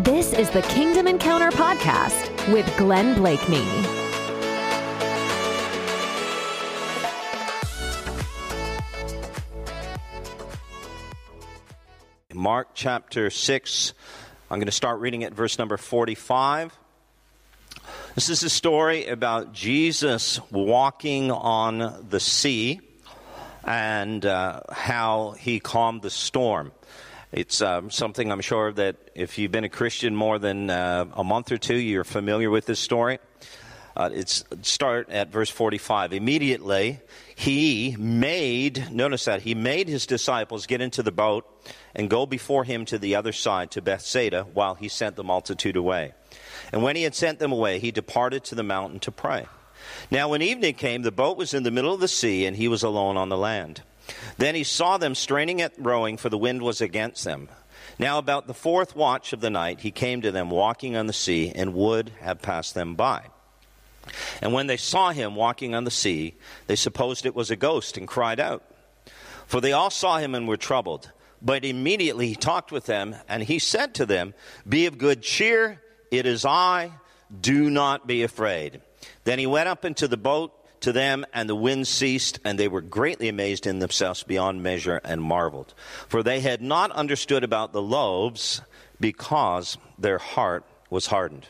This is the Kingdom Encounter Podcast with Glenn Blakeney. Mark chapter 6. I'm going to start reading at verse number 45. This is a story about Jesus walking on the sea and uh, how he calmed the storm. It's um, something I'm sure that if you've been a Christian more than uh, a month or two, you're familiar with this story. Uh, it's start at verse 45. Immediately, he made, notice that, he made his disciples get into the boat and go before him to the other side, to Bethsaida, while he sent the multitude away. And when he had sent them away, he departed to the mountain to pray. Now, when evening came, the boat was in the middle of the sea, and he was alone on the land. Then he saw them straining at rowing, for the wind was against them. Now, about the fourth watch of the night, he came to them walking on the sea, and would have passed them by. And when they saw him walking on the sea, they supposed it was a ghost and cried out. For they all saw him and were troubled. But immediately he talked with them, and he said to them, Be of good cheer, it is I, do not be afraid. Then he went up into the boat to them, and the wind ceased, and they were greatly amazed in themselves beyond measure and marveled. For they had not understood about the loaves because their heart was hardened.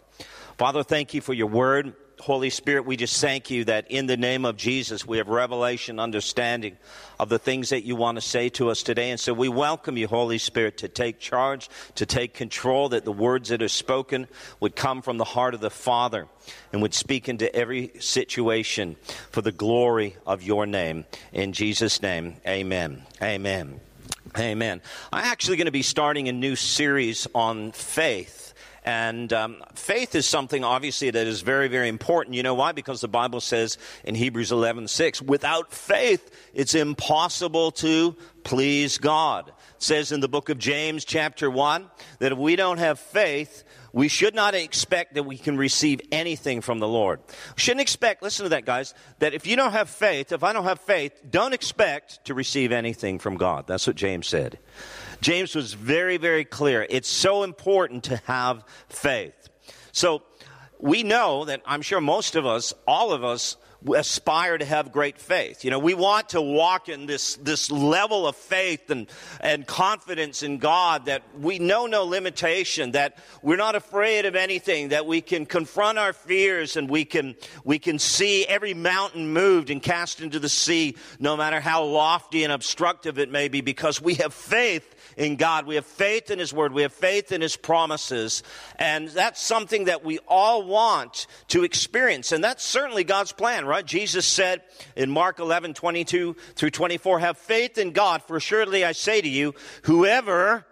Father, thank you for your word. Holy Spirit, we just thank you that in the name of Jesus we have revelation, understanding of the things that you want to say to us today. And so we welcome you, Holy Spirit, to take charge, to take control, that the words that are spoken would come from the heart of the Father and would speak into every situation for the glory of your name. In Jesus' name, amen. Amen. Amen. I'm actually going to be starting a new series on faith. And um, faith is something, obviously, that is very, very important. You know why? Because the Bible says in Hebrews 11 6, without faith, it's impossible to please God. It says in the book of James, chapter 1, that if we don't have faith, we should not expect that we can receive anything from the Lord. Shouldn't expect, listen to that, guys, that if you don't have faith, if I don't have faith, don't expect to receive anything from God. That's what James said. James was very, very clear. It's so important to have faith. So we know that I'm sure most of us, all of us, aspire to have great faith. You know, we want to walk in this, this level of faith and, and confidence in God that we know no limitation, that we're not afraid of anything, that we can confront our fears and we can, we can see every mountain moved and cast into the sea, no matter how lofty and obstructive it may be, because we have faith in God. We have faith in His Word. We have faith in His promises. And that's something that we all want to experience. And that's certainly God's plan, right? Jesus said in Mark 11, 22 through 24, have faith in God, for assuredly I say to you, whoever,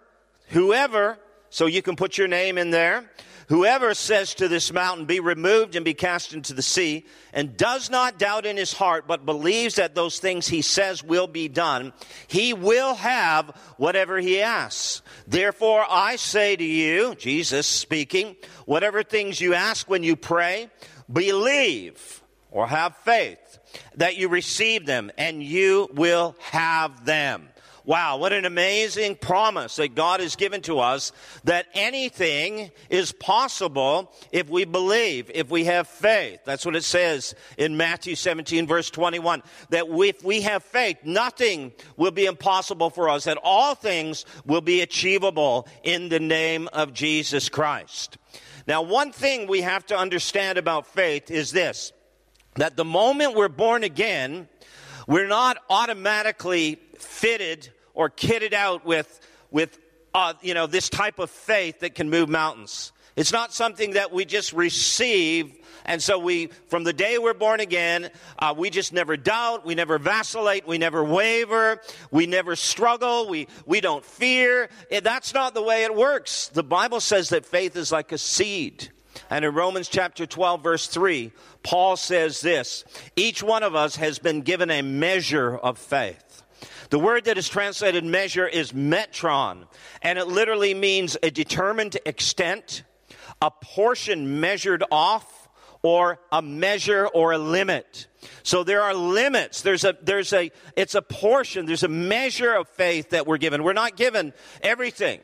whoever, so you can put your name in there, Whoever says to this mountain, Be removed and be cast into the sea, and does not doubt in his heart, but believes that those things he says will be done, he will have whatever he asks. Therefore, I say to you, Jesus speaking, whatever things you ask when you pray, believe or have faith that you receive them, and you will have them. Wow, what an amazing promise that God has given to us that anything is possible if we believe, if we have faith. That's what it says in Matthew 17, verse 21. That if we have faith, nothing will be impossible for us, that all things will be achievable in the name of Jesus Christ. Now, one thing we have to understand about faith is this that the moment we're born again, we're not automatically fitted or kitted out with, with uh, you know, this type of faith that can move mountains. It's not something that we just receive. And so we, from the day we're born again, uh, we just never doubt, we never vacillate, we never waver, we never struggle, we, we don't fear. That's not the way it works. The Bible says that faith is like a seed. And in Romans chapter 12, verse 3, Paul says this Each one of us has been given a measure of faith. The word that is translated measure is metron, and it literally means a determined extent, a portion measured off, or a measure or a limit. So there are limits. There's a, there's a, it's a portion, there's a measure of faith that we're given. We're not given everything.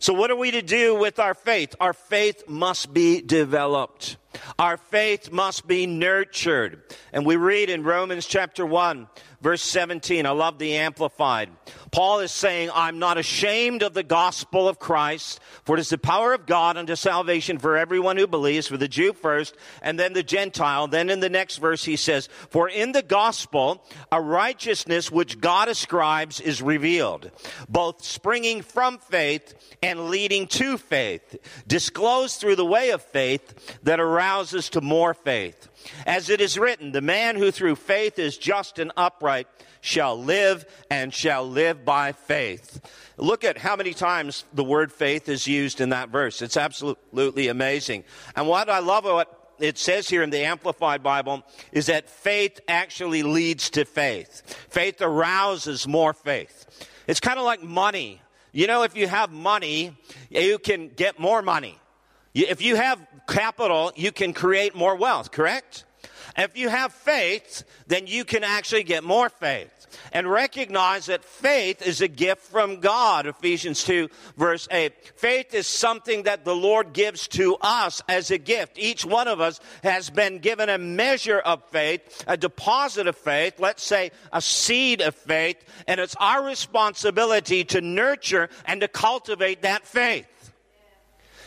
So, what are we to do with our faith? Our faith must be developed. Our faith must be nurtured. And we read in Romans chapter 1, verse 17. I love the Amplified. Paul is saying, I'm not ashamed of the gospel of Christ, for it is the power of God unto salvation for everyone who believes, for the Jew first, and then the Gentile. Then in the next verse he says, For in the gospel, a righteousness which God ascribes is revealed, both springing from faith and leading to faith, disclosed through the way of faith that arouses to more faith. As it is written, the man who through faith is just and upright shall live and shall live by faith. Look at how many times the word faith is used in that verse. It's absolutely amazing. And what I love what it says here in the Amplified Bible is that faith actually leads to faith. Faith arouses more faith. It's kind of like money. You know, if you have money, you can get more money. If you have capital, you can create more wealth, correct? If you have faith, then you can actually get more faith. And recognize that faith is a gift from God. Ephesians 2, verse 8. Faith is something that the Lord gives to us as a gift. Each one of us has been given a measure of faith, a deposit of faith, let's say a seed of faith, and it's our responsibility to nurture and to cultivate that faith.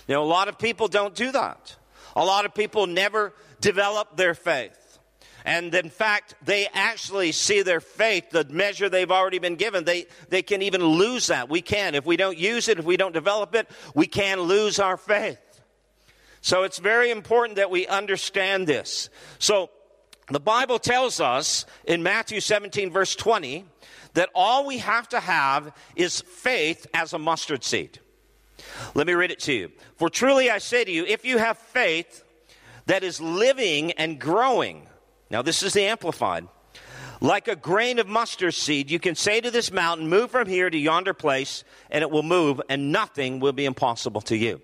You know, a lot of people don't do that. A lot of people never develop their faith. And in fact, they actually see their faith, the measure they've already been given, they, they can even lose that. We can. If we don't use it, if we don't develop it, we can lose our faith. So it's very important that we understand this. So the Bible tells us in Matthew 17, verse 20, that all we have to have is faith as a mustard seed. Let me read it to you. For truly I say to you, if you have faith that is living and growing, now this is the Amplified, like a grain of mustard seed, you can say to this mountain, Move from here to yonder place, and it will move, and nothing will be impossible to you.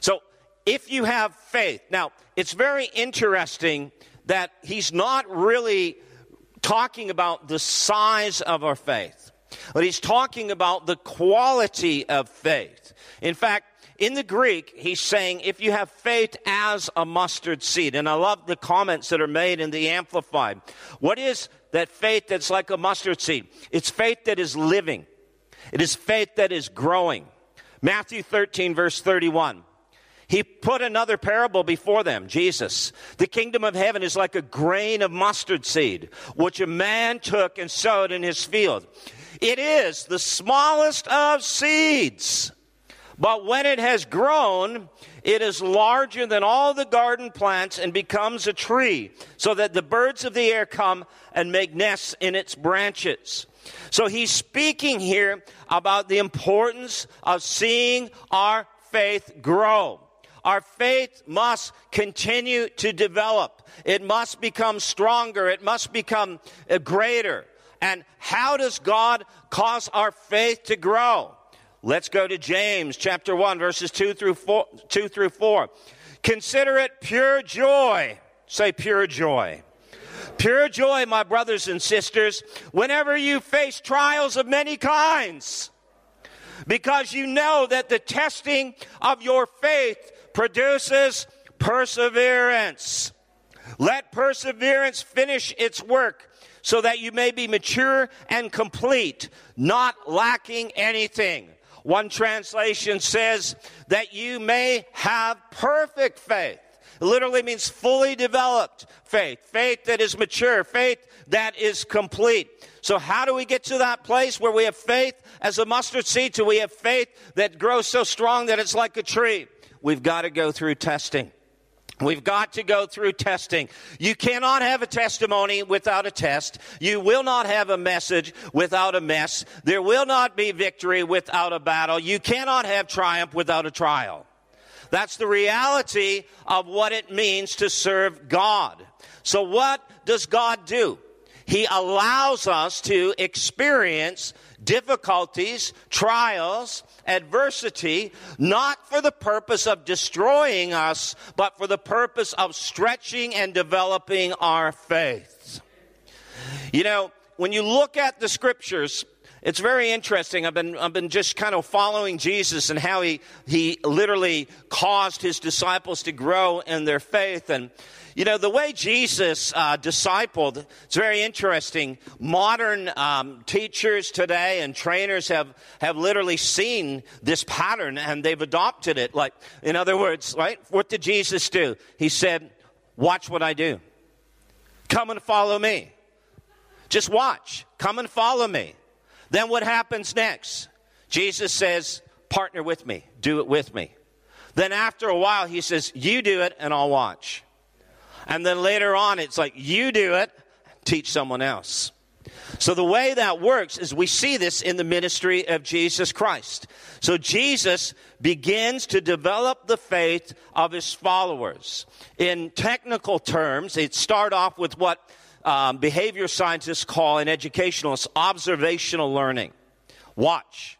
So, if you have faith, now it's very interesting that he's not really talking about the size of our faith, but he's talking about the quality of faith. In fact, in the Greek, he's saying if you have faith as a mustard seed, and I love the comments that are made in the Amplified. What is that faith that's like a mustard seed? It's faith that is living, it is faith that is growing. Matthew 13, verse 31. He put another parable before them, Jesus. The kingdom of heaven is like a grain of mustard seed, which a man took and sowed in his field. It is the smallest of seeds but when it has grown, it is larger than all the garden plants and becomes a tree, so that the birds of the air come and make nests in its branches. So he's speaking here about the importance of seeing our faith grow. Our faith must continue to develop. It must become stronger. It must become uh, greater. And how does God cause our faith to grow? Let's go to James chapter 1 verses 2 through 4, 2 through 4. Consider it pure joy. Say pure joy. Pure joy, my brothers and sisters, whenever you face trials of many kinds. Because you know that the testing of your faith produces perseverance. Let perseverance finish its work so that you may be mature and complete, not lacking anything. One translation says that you may have perfect faith. It literally means fully developed faith, faith that is mature, faith that is complete. So, how do we get to that place where we have faith as a mustard seed? Do we have faith that grows so strong that it's like a tree? We've got to go through testing. We've got to go through testing. You cannot have a testimony without a test. You will not have a message without a mess. There will not be victory without a battle. You cannot have triumph without a trial. That's the reality of what it means to serve God. So what does God do? He allows us to experience difficulties, trials, adversity, not for the purpose of destroying us, but for the purpose of stretching and developing our faith. You know, when you look at the scriptures, it's very interesting. I've been, I've been just kind of following Jesus and how he, he literally caused his disciples to grow in their faith. And, you know, the way Jesus uh, discipled, it's very interesting. Modern um, teachers today and trainers have, have literally seen this pattern and they've adopted it. Like, in other words, right? What did Jesus do? He said, Watch what I do. Come and follow me. Just watch. Come and follow me. Then what happens next? Jesus says, Partner with me. Do it with me. Then after a while, he says, You do it and I'll watch. And then later on, it's like, You do it, teach someone else. So the way that works is we see this in the ministry of Jesus Christ. So Jesus begins to develop the faith of his followers. In technical terms, it start off with what um, behavior scientists call in educationalists observational learning. Watch.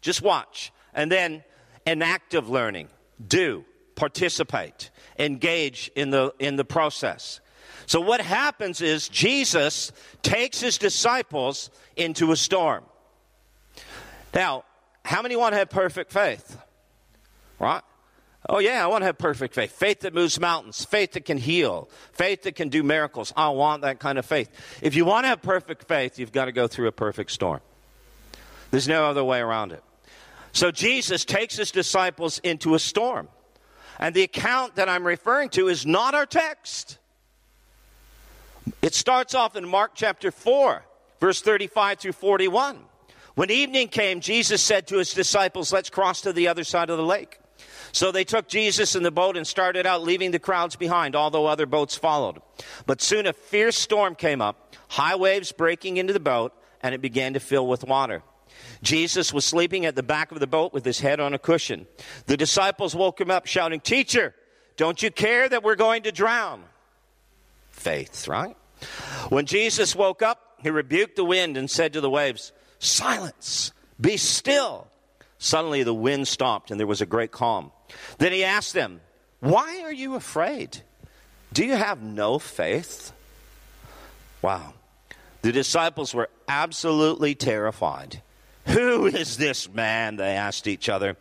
Just watch. And then enactive learning. Do. Participate. Engage in the, in the process. So what happens is Jesus takes his disciples into a storm. Now, how many want to have perfect faith? Right? Oh, yeah, I want to have perfect faith. Faith that moves mountains, faith that can heal, faith that can do miracles. I want that kind of faith. If you want to have perfect faith, you've got to go through a perfect storm. There's no other way around it. So Jesus takes his disciples into a storm. And the account that I'm referring to is not our text. It starts off in Mark chapter 4, verse 35 through 41. When evening came, Jesus said to his disciples, Let's cross to the other side of the lake. So they took Jesus in the boat and started out, leaving the crowds behind, although other boats followed. But soon a fierce storm came up, high waves breaking into the boat, and it began to fill with water. Jesus was sleeping at the back of the boat with his head on a cushion. The disciples woke him up, shouting, Teacher, don't you care that we're going to drown? Faith, right? When Jesus woke up, he rebuked the wind and said to the waves, Silence, be still. Suddenly the wind stopped and there was a great calm. Then he asked them, Why are you afraid? Do you have no faith? Wow. The disciples were absolutely terrified. Who is this man? They asked each other.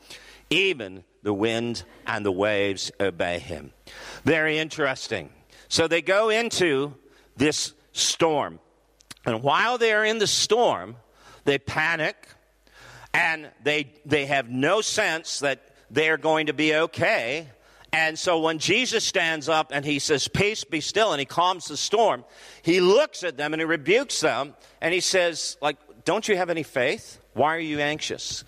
Even the wind and the waves obey him. Very interesting. So they go into this storm. And while they're in the storm, they panic and they, they have no sense that they're going to be okay. And so when Jesus stands up and he says, Peace, be still, and he calms the storm, he looks at them and he rebukes them and he says, like, don't you have any faith? Why are you anxious?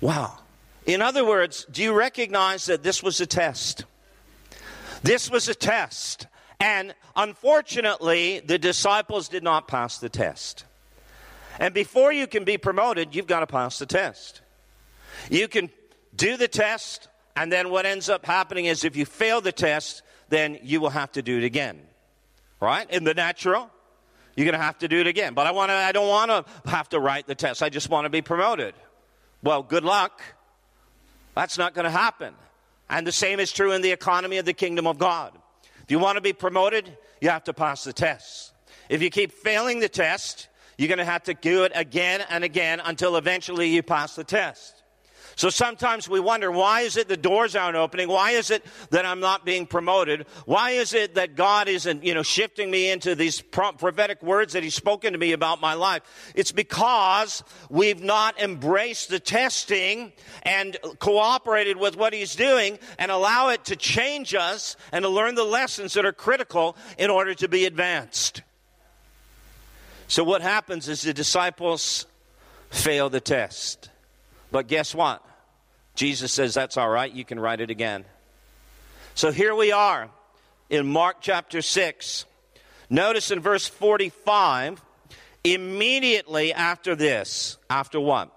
Wow. In other words, do you recognize that this was a test? This was a test. And unfortunately, the disciples did not pass the test. And before you can be promoted, you've got to pass the test. You can do the test, and then what ends up happening is if you fail the test, then you will have to do it again. Right? In the natural, you're going to have to do it again. But I want to I don't want to have to write the test. I just want to be promoted. Well, good luck. That's not going to happen. And the same is true in the economy of the kingdom of God. If you want to be promoted, you have to pass the test. If you keep failing the test, you're going to have to do it again and again until eventually you pass the test. So sometimes we wonder, why is it the doors aren't opening? Why is it that I'm not being promoted? Why is it that God isn't, you know, shifting me into these prophetic words that He's spoken to me about my life? It's because we've not embraced the testing and cooperated with what He's doing and allow it to change us and to learn the lessons that are critical in order to be advanced. So what happens is the disciples fail the test. But guess what? Jesus says, That's all right, you can write it again. So here we are in Mark chapter 6. Notice in verse 45, immediately after this, after what?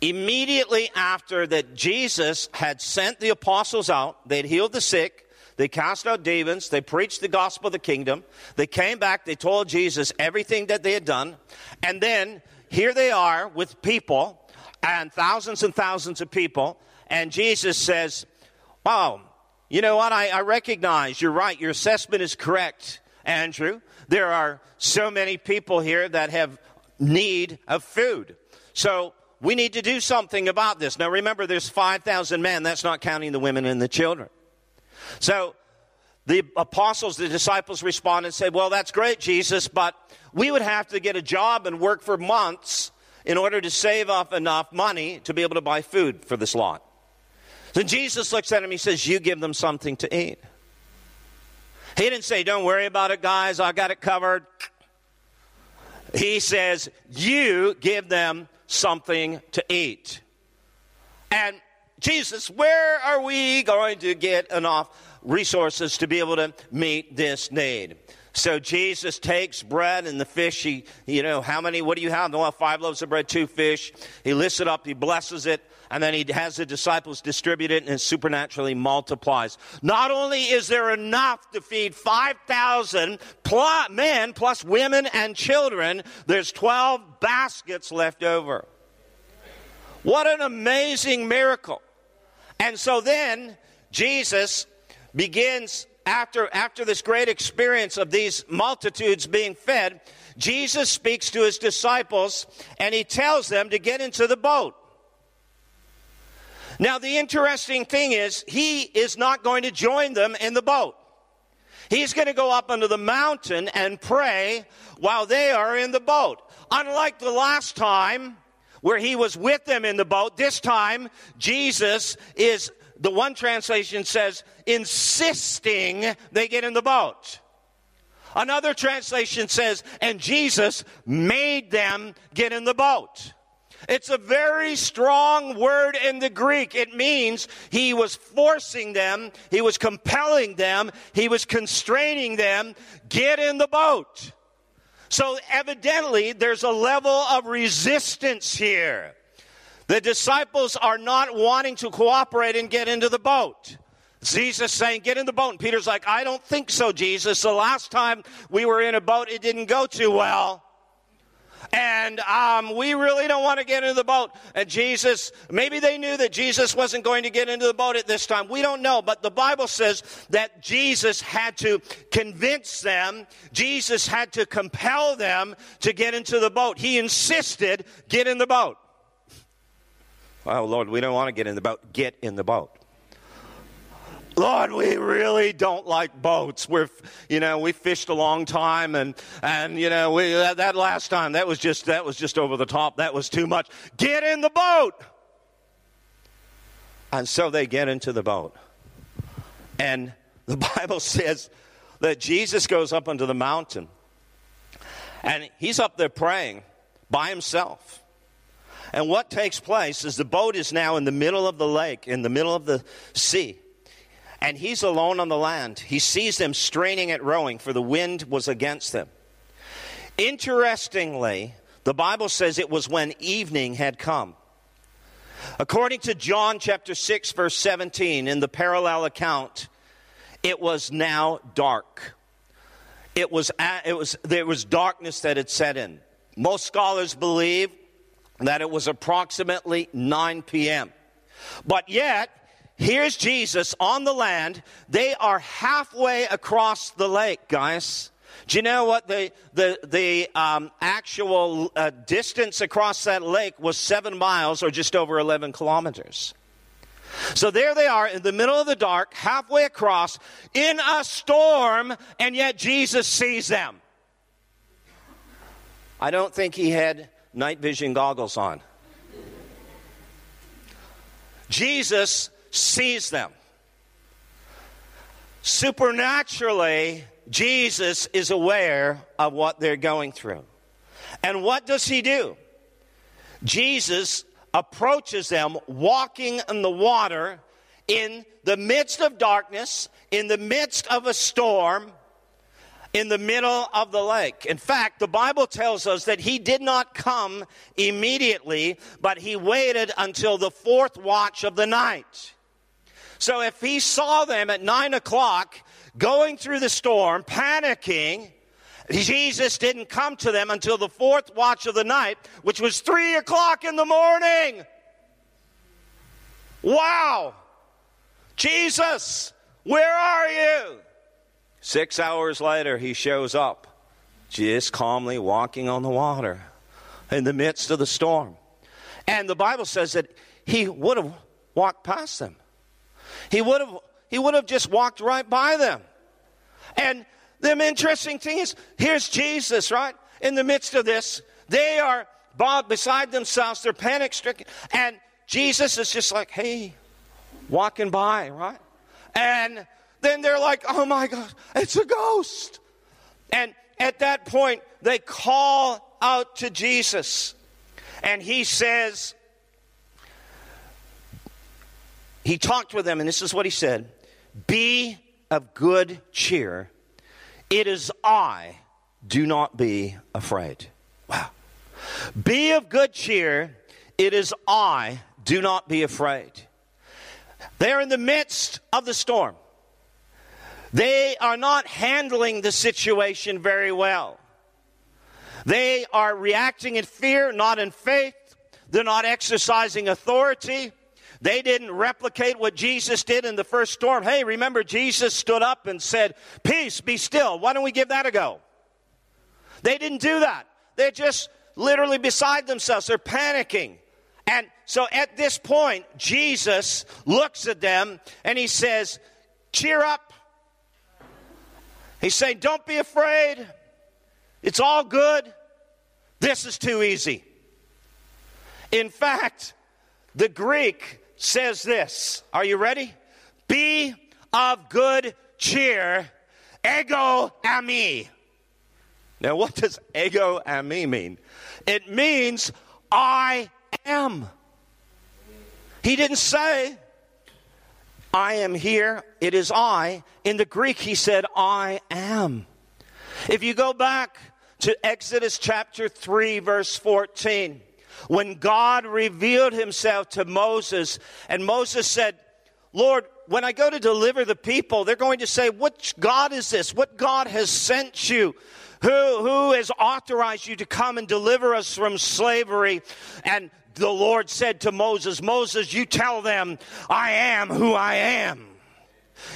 Immediately after that Jesus had sent the apostles out, they'd healed the sick, they cast out demons, they preached the gospel of the kingdom, they came back, they told Jesus everything that they had done, and then here they are with people and thousands and thousands of people. And Jesus says, Wow, you know what? I, I recognize you're right. Your assessment is correct, Andrew. There are so many people here that have need of food. So we need to do something about this. Now remember, there's 5,000 men. That's not counting the women and the children. So the apostles, the disciples respond and say, Well, that's great, Jesus, but we would have to get a job and work for months in order to save up enough money to be able to buy food for this lot. Then Jesus looks at him, and he says, You give them something to eat. He didn't say, Don't worry about it, guys, I got it covered. He says, You give them something to eat. And Jesus, where are we going to get enough resources to be able to meet this need? So Jesus takes bread and the fish. He, you know, how many, what do you have? Well, five loaves of bread, two fish. He lifts it up, he blesses it, and then he has the disciples distribute it and it supernaturally multiplies. Not only is there enough to feed 5,000 men plus women and children, there's 12 baskets left over. What an amazing miracle. And so then Jesus begins after, after this great experience of these multitudes being fed, Jesus speaks to his disciples and he tells them to get into the boat. Now, the interesting thing is, he is not going to join them in the boat. He's going to go up onto the mountain and pray while they are in the boat. Unlike the last time where he was with them in the boat, this time Jesus is, the one translation says, insisting they get in the boat. Another translation says, and Jesus made them get in the boat. It's a very strong word in the Greek. It means he was forcing them, he was compelling them, he was constraining them, get in the boat. So evidently, there's a level of resistance here. The disciples are not wanting to cooperate and get into the boat. Jesus saying, Get in the boat. And Peter's like, I don't think so, Jesus. The last time we were in a boat, it didn't go too well and um, we really don't want to get into the boat. And Jesus, maybe they knew that Jesus wasn't going to get into the boat at this time. We don't know, but the Bible says that Jesus had to convince them, Jesus had to compel them to get into the boat. He insisted, get in the boat. Oh, Lord, we don't want to get in the boat. Get in the boat. Lord, we really don't like boats. We're, you know, we fished a long time, and and you know, we that, that last time that was just that was just over the top. That was too much. Get in the boat. And so they get into the boat, and the Bible says that Jesus goes up onto the mountain, and he's up there praying by himself. And what takes place is the boat is now in the middle of the lake, in the middle of the sea and he's alone on the land. He sees them straining at rowing, for the wind was against them. Interestingly, the Bible says it was when evening had come. According to John chapter 6, verse 17, in the parallel account, it was now dark. It was, it was, there was darkness that had set in. Most scholars believe that it was approximately 9 p.m. But yet, Here's Jesus on the land. They are halfway across the lake, guys. Do you know what the the the um, actual uh, distance across that lake was? Seven miles, or just over eleven kilometers. So there they are in the middle of the dark, halfway across, in a storm, and yet Jesus sees them. I don't think he had night vision goggles on. Jesus sees them. Supernaturally, Jesus is aware of what they're going through. And what does he do? Jesus approaches them walking in the water in the midst of darkness, in the midst of a storm, in the middle of the lake. In fact, the Bible tells us that he did not come immediately, but he waited until the fourth watch of the night. So if he saw them at nine o'clock going through the storm, panicking, Jesus didn't come to them until the fourth watch of the night, which was three o'clock in the morning. Wow. Jesus, where are you? Six hours later, he shows up, just calmly walking on the water. in the midst of the storm. And the Bible says that he would have walked past them. He would have he would have just walked right by them. And the interesting thing is, here's Jesus, right? In the midst of this, they are bogged beside themselves, they're panic stricken, and Jesus is just like, hey, walking by, right? And then they're like, oh my God, it's a ghost. And at that point, they call out to Jesus. And he says, he talked with them, and this is what he said Be of good cheer. It is I. Do not be afraid. Wow. Be of good cheer. It is I. Do not be afraid. They're in the midst of the storm. They are not handling the situation very well. They are reacting in fear, not in faith. They're not exercising authority. They didn't replicate what Jesus did in the first storm. Hey, remember, Jesus stood up and said, Peace, be still. Why don't we give that a go? They didn't do that. They're just literally beside themselves. They're panicking. And so at this point, Jesus looks at them and he says, Cheer up. He's saying, Don't be afraid. It's all good. This is too easy. In fact, the Greek says this. Are you ready? Be of good cheer, ego eimi. Now, what does ego eimi mean? It means I am. He didn't say, I am here, it is I. In the Greek, he said, I am. If you go back to Exodus chapter 3, verse 14, when God revealed himself to Moses, and Moses said, Lord, when I go to deliver the people, they're going to say, Which God is this? What God has sent you? Who, who has authorized you to come and deliver us from slavery? And the Lord said to Moses, Moses, you tell them, I am who I am.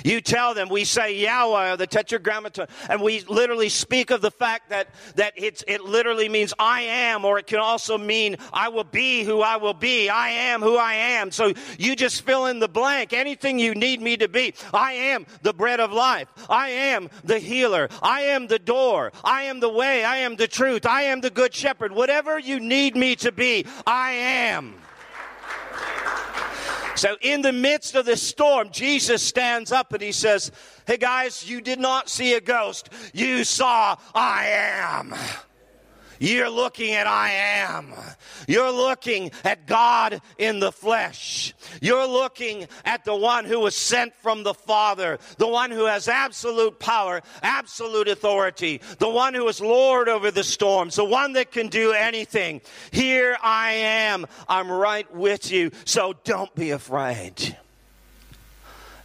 You tell them, we say Yahweh or the Tetragrammaton, and we literally speak of the fact that, that it's, it literally means I am, or it can also mean I will be who I will be. I am who I am. So you just fill in the blank. Anything you need me to be. I am the bread of life. I am the healer. I am the door. I am the way. I am the truth. I am the good shepherd. Whatever you need me to be, I am. So, in the midst of the storm, Jesus stands up and he says, Hey guys, you did not see a ghost. You saw I am. You're looking at I am. You're looking at God in the flesh. You're looking at the one who was sent from the Father, the one who has absolute power, absolute authority, the one who is Lord over the storms, the one that can do anything. Here I am. I'm right with you. So don't be afraid.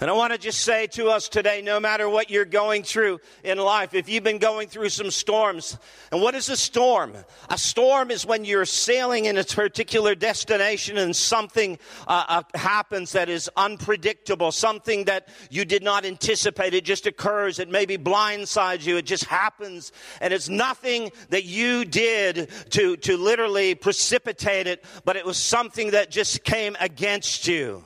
And I want to just say to us today no matter what you're going through in life, if you've been going through some storms, and what is a storm? A storm is when you're sailing in a particular destination and something uh, uh, happens that is unpredictable, something that you did not anticipate. It just occurs. It maybe blindsides you. It just happens. And it's nothing that you did to, to literally precipitate it, but it was something that just came against you.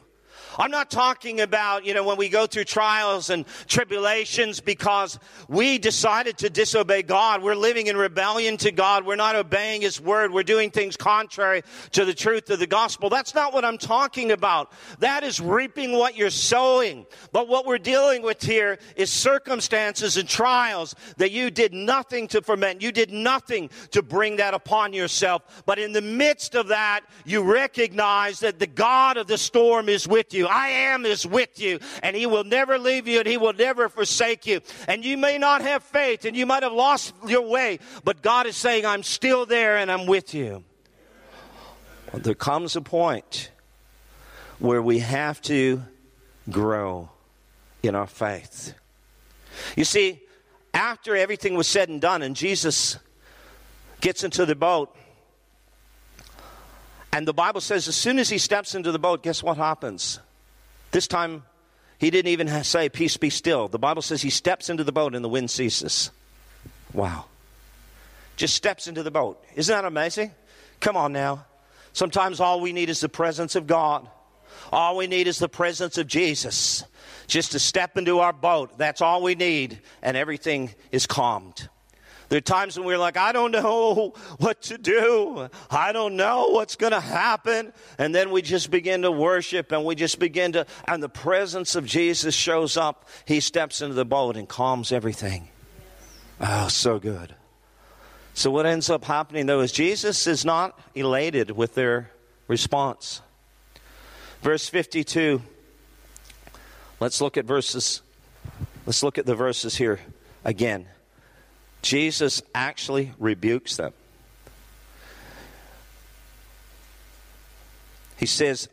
I'm not talking about, you know, when we go through trials and tribulations because we decided to disobey God. We're living in rebellion to God. We're not obeying His word. We're doing things contrary to the truth of the gospel. That's not what I'm talking about. That is reaping what you're sowing. But what we're dealing with here is circumstances and trials that you did nothing to ferment. You did nothing to bring that upon yourself. But in the midst of that, you recognize that the God of the storm is with you you. I am is with you, and He will never leave you and He will never forsake you. And you may not have faith and you might have lost your way, but God is saying, I'm still there and I'm with you. there comes a point where we have to grow in our faith. You see, after everything was said and done, and Jesus gets into the boat, and the Bible says, as soon as he steps into the boat, guess what happens? This time, he didn't even say, Peace be still. The Bible says he steps into the boat and the wind ceases. Wow. Just steps into the boat. Isn't that amazing? Come on now. Sometimes all we need is the presence of God. All we need is the presence of Jesus. Just to step into our boat. That's all we need, and everything is calmed. There are times when we're like, I don't know what to do. I don't know what's going to happen. And then we just begin to worship and we just begin to, and the presence of Jesus shows up. He steps into the boat and calms everything. Oh, so good. So, what ends up happening though is Jesus is not elated with their response. Verse 52. Let's look at verses. Let's look at the verses here again. Jesus actually rebukes them. He says,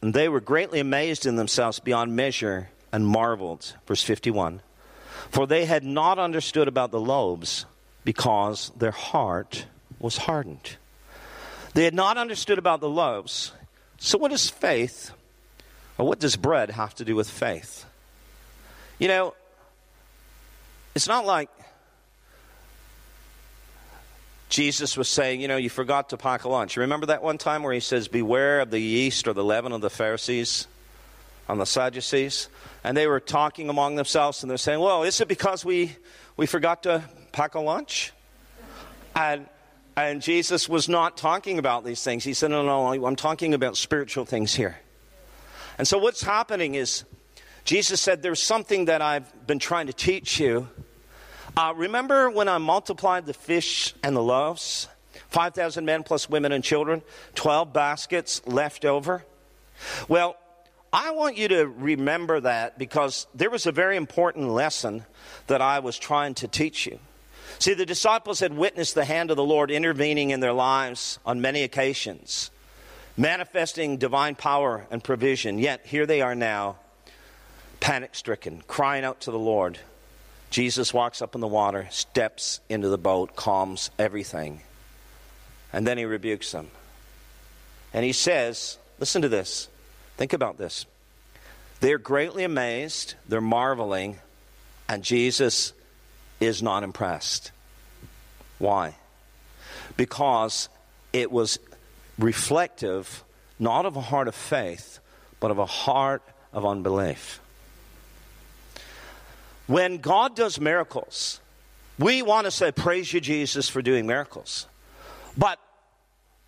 they were greatly amazed in themselves beyond measure and marveled. Verse 51. For they had not understood about the loaves because their heart was hardened. They had not understood about the loaves. So, what does faith, or what does bread have to do with faith? You know, it's not like Jesus was saying, you know, you forgot to pack a lunch. You Remember that one time where he says, Beware of the yeast or the leaven of the Pharisees on the Sadducees? And they were talking among themselves and they're saying, Well, is it because we, we forgot to pack a lunch? And, and Jesus was not talking about these things. He said, No, no, I'm talking about spiritual things here. And so what's happening is, Jesus said, There's something that I've been trying to teach you uh, remember when I multiplied the fish and the loaves? 5,000 men plus women and children, 12 baskets left over. Well, I want you to remember that because there was a very important lesson that I was trying to teach you. See, the disciples had witnessed the hand of the Lord intervening in their lives on many occasions, manifesting divine power and provision. Yet here they are now, panic stricken, crying out to the Lord Jesus walks up in the water, steps into the boat, calms everything. And then he rebukes them. And he says, Listen to this. Think about this. They're greatly amazed, they're marveling, and Jesus is not impressed. Why? Because it was reflective not of a heart of faith, but of a heart of unbelief. When God does miracles, we want to say, Praise you, Jesus, for doing miracles. But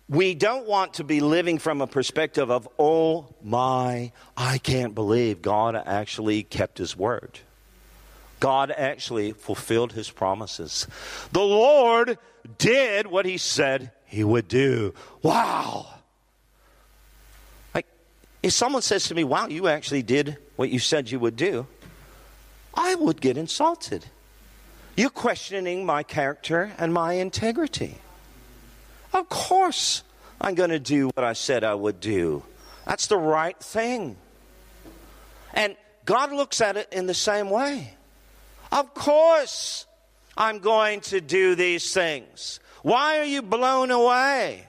we don't want to be living from a perspective of, oh my, I can't believe God actually kept his word. God actually fulfilled his promises. The Lord did what he said he would do. Wow. Like, if someone says to me, wow, you actually did what you said you would do, I would get insulted. You're questioning my character and my integrity. Of course, I'm going to do what I said I would do. That's the right thing. And God looks at it in the same way. Of course, I'm going to do these things. Why are you blown away?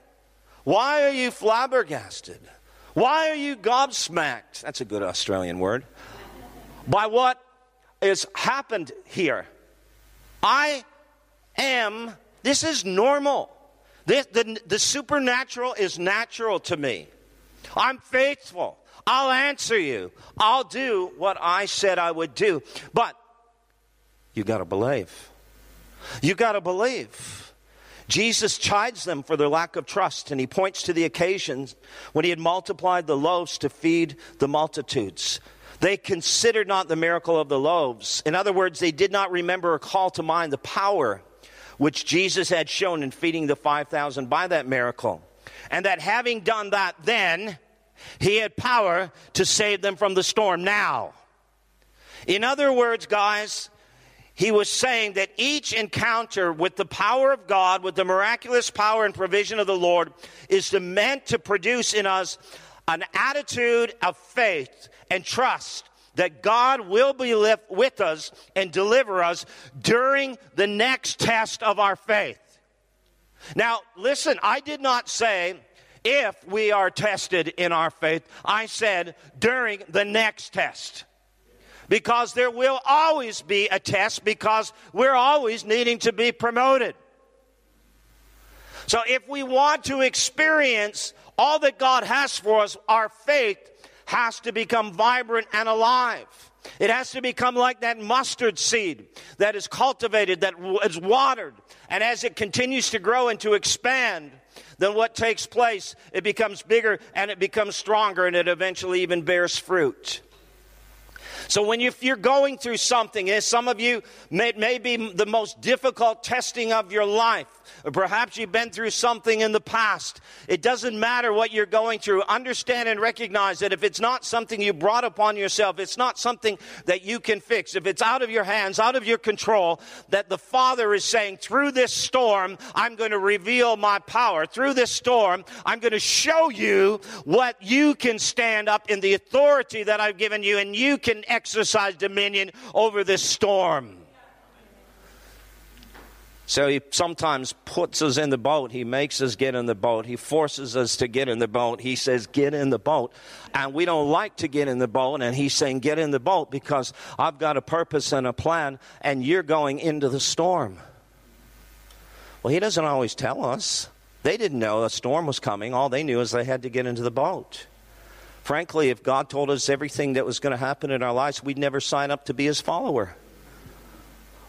Why are you flabbergasted? Why are you gobsmacked? That's a good Australian word. By what is happened here. I am, this is normal. This, the, the supernatural is natural to me. I'm faithful. I'll answer you. I'll do what I said I would do. But you got to believe. You got to believe. Jesus chides them for their lack of trust, and he points to the occasions when he had multiplied the loaves to feed the multitudes. They considered not the miracle of the loaves. In other words, they did not remember or call to mind the power which Jesus had shown in feeding the 5,000 by that miracle. And that having done that then, he had power to save them from the storm now. In other words, guys, he was saying that each encounter with the power of God, with the miraculous power and provision of the Lord, is meant to produce in us an attitude of faith and trust that God will be with us and deliver us during the next test of our faith. Now, listen, I did not say if we are tested in our faith, I said during the next test. Because there will always be a test because we're always needing to be promoted. So if we want to experience all that God has for us, our faith has to become vibrant and alive. It has to become like that mustard seed that is cultivated, that is watered. And as it continues to grow and to expand, then what takes place? It becomes bigger and it becomes stronger and it eventually even bears fruit. So when you, you're going through something, as some of you may, may be the most difficult testing of your life, or perhaps you've been through something in the past. It doesn't matter what you're going through. Understand and recognize that if it's not something you brought upon yourself, it's not something that you can fix. If it's out of your hands, out of your control, that the Father is saying, through this storm, I'm going to reveal my power. Through this storm, I'm going to show you what you can stand up in the authority that I've given you, and you can exercise dominion over this storm. So he sometimes puts us in the boat. He makes us get in the boat. He forces us to get in the boat. He says, Get in the boat. And we don't like to get in the boat. And he's saying, Get in the boat because I've got a purpose and a plan, and you're going into the storm. Well, he doesn't always tell us. They didn't know a storm was coming. All they knew is they had to get into the boat. Frankly, if God told us everything that was going to happen in our lives, we'd never sign up to be his follower.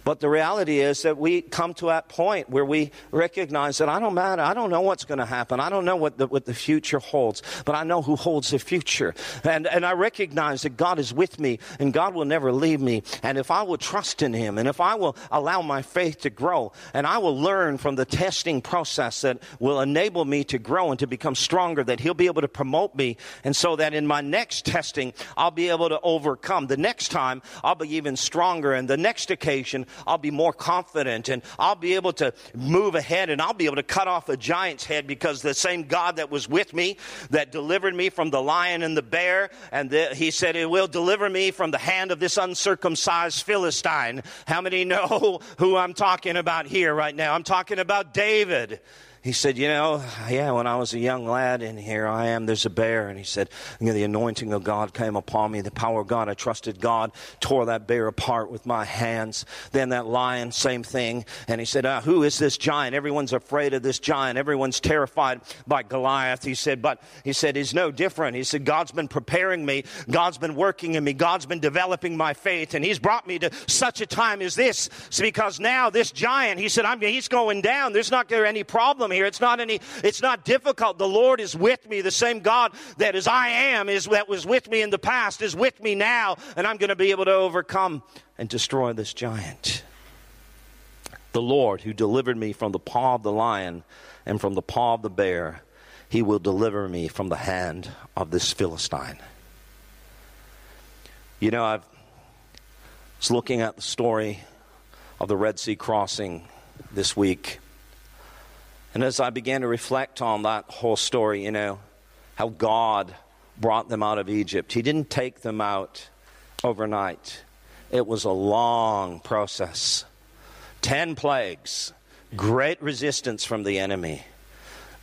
But the reality is that we come to that point where we recognize that I don't matter. I don't know what's going to happen. I don't know what the, what the future holds, but I know who holds the future. And, and I recognize that God is with me and God will never leave me. And if I will trust in Him and if I will allow my faith to grow and I will learn from the testing process that will enable me to grow and to become stronger, that He'll be able to promote me. And so that in my next testing, I'll be able to overcome. The next time, I'll be even stronger. And the next occasion, I'll be more confident and I'll be able to move ahead and I'll be able to cut off a giant's head because the same God that was with me, that delivered me from the lion and the bear, and the, he said, It will deliver me from the hand of this uncircumcised Philistine. How many know who I'm talking about here right now? I'm talking about David he said, You know, yeah, when I was a young lad, and here I am, there's a bear. And he said, you know, The anointing of God came upon me, the power of God. I trusted God, tore that bear apart with my hands. Then that lion, same thing. And he said, uh, Who is this giant? Everyone's afraid of this giant. Everyone's terrified by Goliath. He said, But he said, He's no different. He said, God's been preparing me, God's been working in me, God's been developing my faith, and He's brought me to such a time as this. It's because now this giant, he said, I'm, He's going down. There's not any problem here. It's not any, it's not difficult. The Lord is with me. The same God that is I am is that was with me in the past is with me now, and I'm going to be able to overcome and destroy this giant. The Lord who delivered me from the paw of the lion and from the paw of the bear, he will deliver me from the hand of this Philistine. You know, I was looking at the story of the Red Sea crossing this week. And as I began to reflect on that whole story, you know, how God brought them out of Egypt, He didn't take them out overnight. It was a long process. Ten plagues, great resistance from the enemy.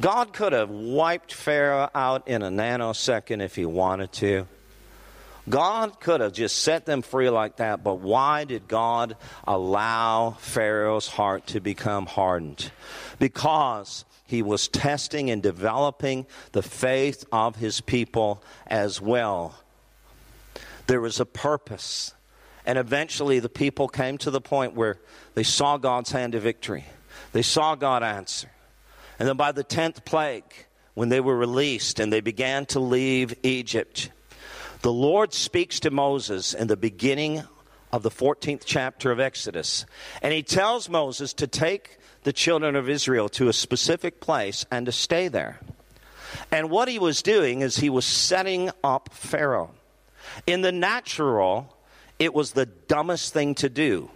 God could have wiped Pharaoh out in a nanosecond if he wanted to. God could have just set them free like that, but why did God allow Pharaoh's heart to become hardened? Because he was testing and developing the faith of his people as well. There was a purpose. And eventually, the people came to the point where they saw God's hand of victory. They saw God answer. And then by the 10th plague, when they were released and they began to leave Egypt, the Lord speaks to Moses in the beginning of the 14th chapter of Exodus, and he tells Moses to take the children of Israel to a specific place and to stay there. And what he was doing is he was setting up Pharaoh. In the natural, it was the dumbest thing to do.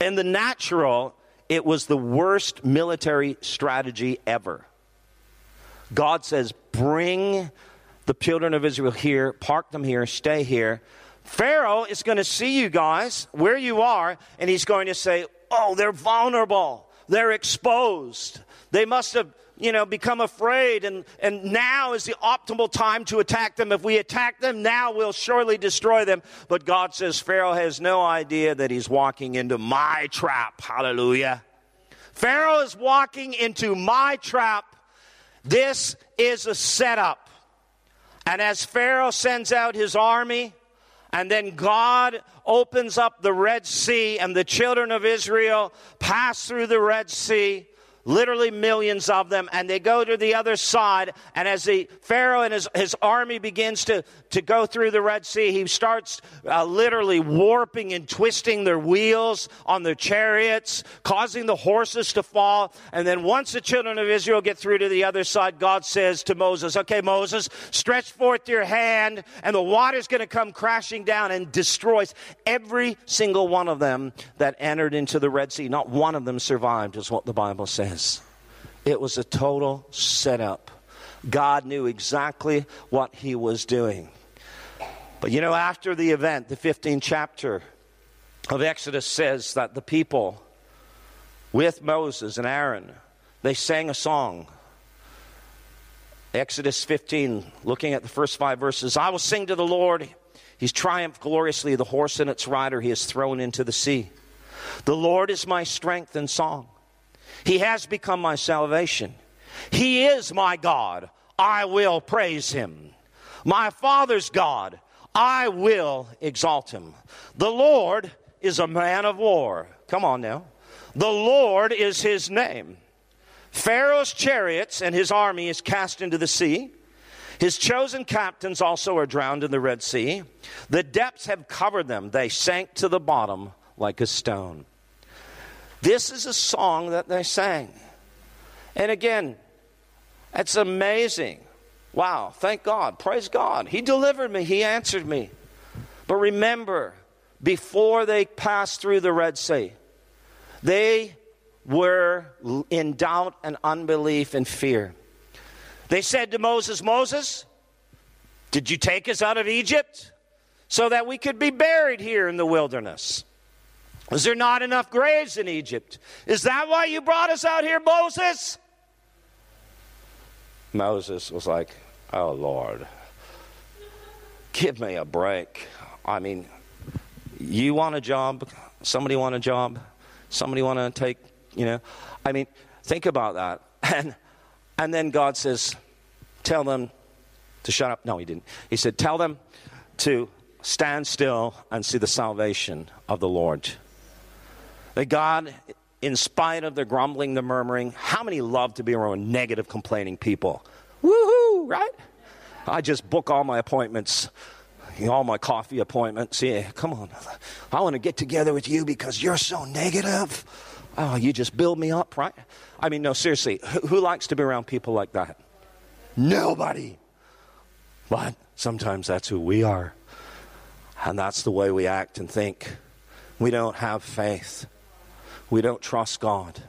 In the natural, it was the worst military strategy ever. God says, Bring the children of Israel here, park them here, stay here. Pharaoh is going to see you guys where you are, and he's going to say, Oh, they're vulnerable. They're exposed. They must have, you know, become afraid, and, and now is the optimal time to attack them. If we attack them now, we'll surely destroy them. But God says Pharaoh has no idea that he's walking into my trap. Hallelujah. Pharaoh is walking into my trap. This is a setup. And as Pharaoh sends out his army, and then God opens up the Red Sea, and the children of Israel pass through the Red Sea literally millions of them, and they go to the other side. And as the Pharaoh and his, his army begins to, to go through the Red Sea, he starts uh, literally warping and twisting their wheels on their chariots, causing the horses to fall. And then once the children of Israel get through to the other side, God says to Moses, Okay, Moses, stretch forth your hand, and the water's going to come crashing down and destroys every single one of them that entered into the Red Sea. Not one of them survived, is what the Bible says It was a total setup. God knew exactly what he was doing. But you know, after the event, the 15th chapter of Exodus says that the people with Moses and Aaron, they sang a song. Exodus 15, looking at the first five verses I will sing to the Lord. He's triumphed gloriously. The horse and its rider he has thrown into the sea. The Lord is my strength and song. He has become my salvation. He is my God. I will praise him. My Father's God. I will exalt him. The Lord is a man of war. Come on now. The Lord is his name. Pharaoh's chariots and his army is cast into the sea. His chosen captains also are drowned in the Red Sea. The depths have covered them. They sank to the bottom like a stone. This is a song that they sang. And again, it's amazing. Wow, thank God. Praise God. He delivered me, He answered me. But remember, before they passed through the Red Sea, they were in doubt and unbelief and fear. They said to Moses, Moses, did you take us out of Egypt so that we could be buried here in the wilderness? Was there not enough graves in Egypt? Is that why you brought us out here, Moses? Moses was like, Oh Lord, give me a break. I mean, you want a job? Somebody want a job? Somebody want to take, you know? I mean, think about that. And, and then God says, Tell them to shut up. No, he didn't. He said, Tell them to stand still and see the salvation of the Lord. That God, in spite of the grumbling, the murmuring, how many love to be around negative, complaining people? Woohoo, right? I just book all my appointments, all my coffee appointments. Yeah, come on. I want to get together with you because you're so negative. Oh, you just build me up, right? I mean, no, seriously, who, who likes to be around people like that? Nobody. But sometimes that's who we are. And that's the way we act and think. We don't have faith. We don't trust God.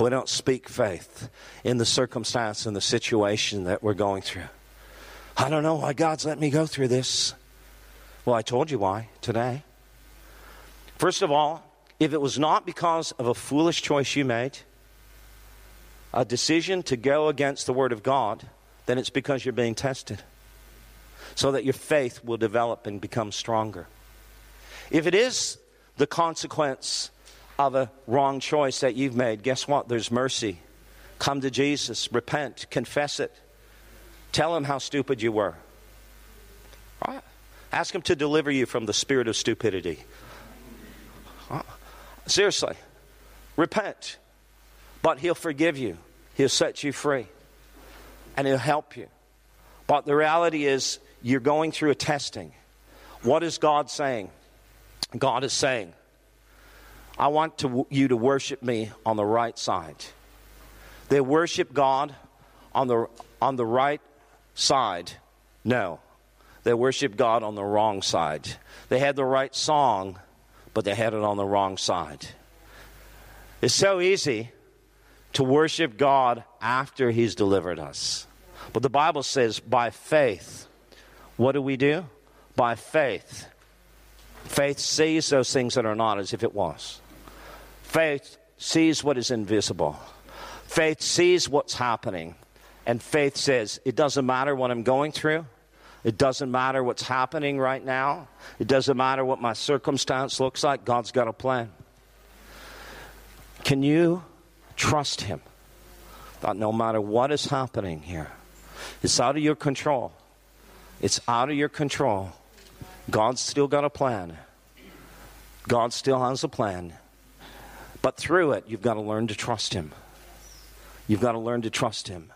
We don't speak faith in the circumstance and the situation that we're going through. I don't know why God's let me go through this. Well, I told you why today. First of all, if it was not because of a foolish choice you made, a decision to go against the Word of God, then it's because you're being tested so that your faith will develop and become stronger. If it is the consequence of a wrong choice that you've made, guess what? There's mercy. Come to Jesus, repent, confess it. Tell him how stupid you were. Right? Ask him to deliver you from the spirit of stupidity. Seriously, repent. But he'll forgive you, he'll set you free, and he'll help you. But the reality is, you're going through a testing. What is God saying? God is saying, I want to, you to worship me on the right side. They worship God on the, on the right side. No, they worship God on the wrong side. They had the right song, but they had it on the wrong side. It's so easy to worship God after He's delivered us. But the Bible says, by faith, what do we do? By faith. Faith sees those things that are not as if it was. Faith sees what is invisible. Faith sees what's happening. And faith says, it doesn't matter what I'm going through. It doesn't matter what's happening right now. It doesn't matter what my circumstance looks like. God's got a plan. Can you Trust Him. That no matter what is happening here, it's out of your control. It's out of your control. God's still got a plan. God still has a plan. But through it, you've got to learn to trust Him. You've got to learn to trust Him.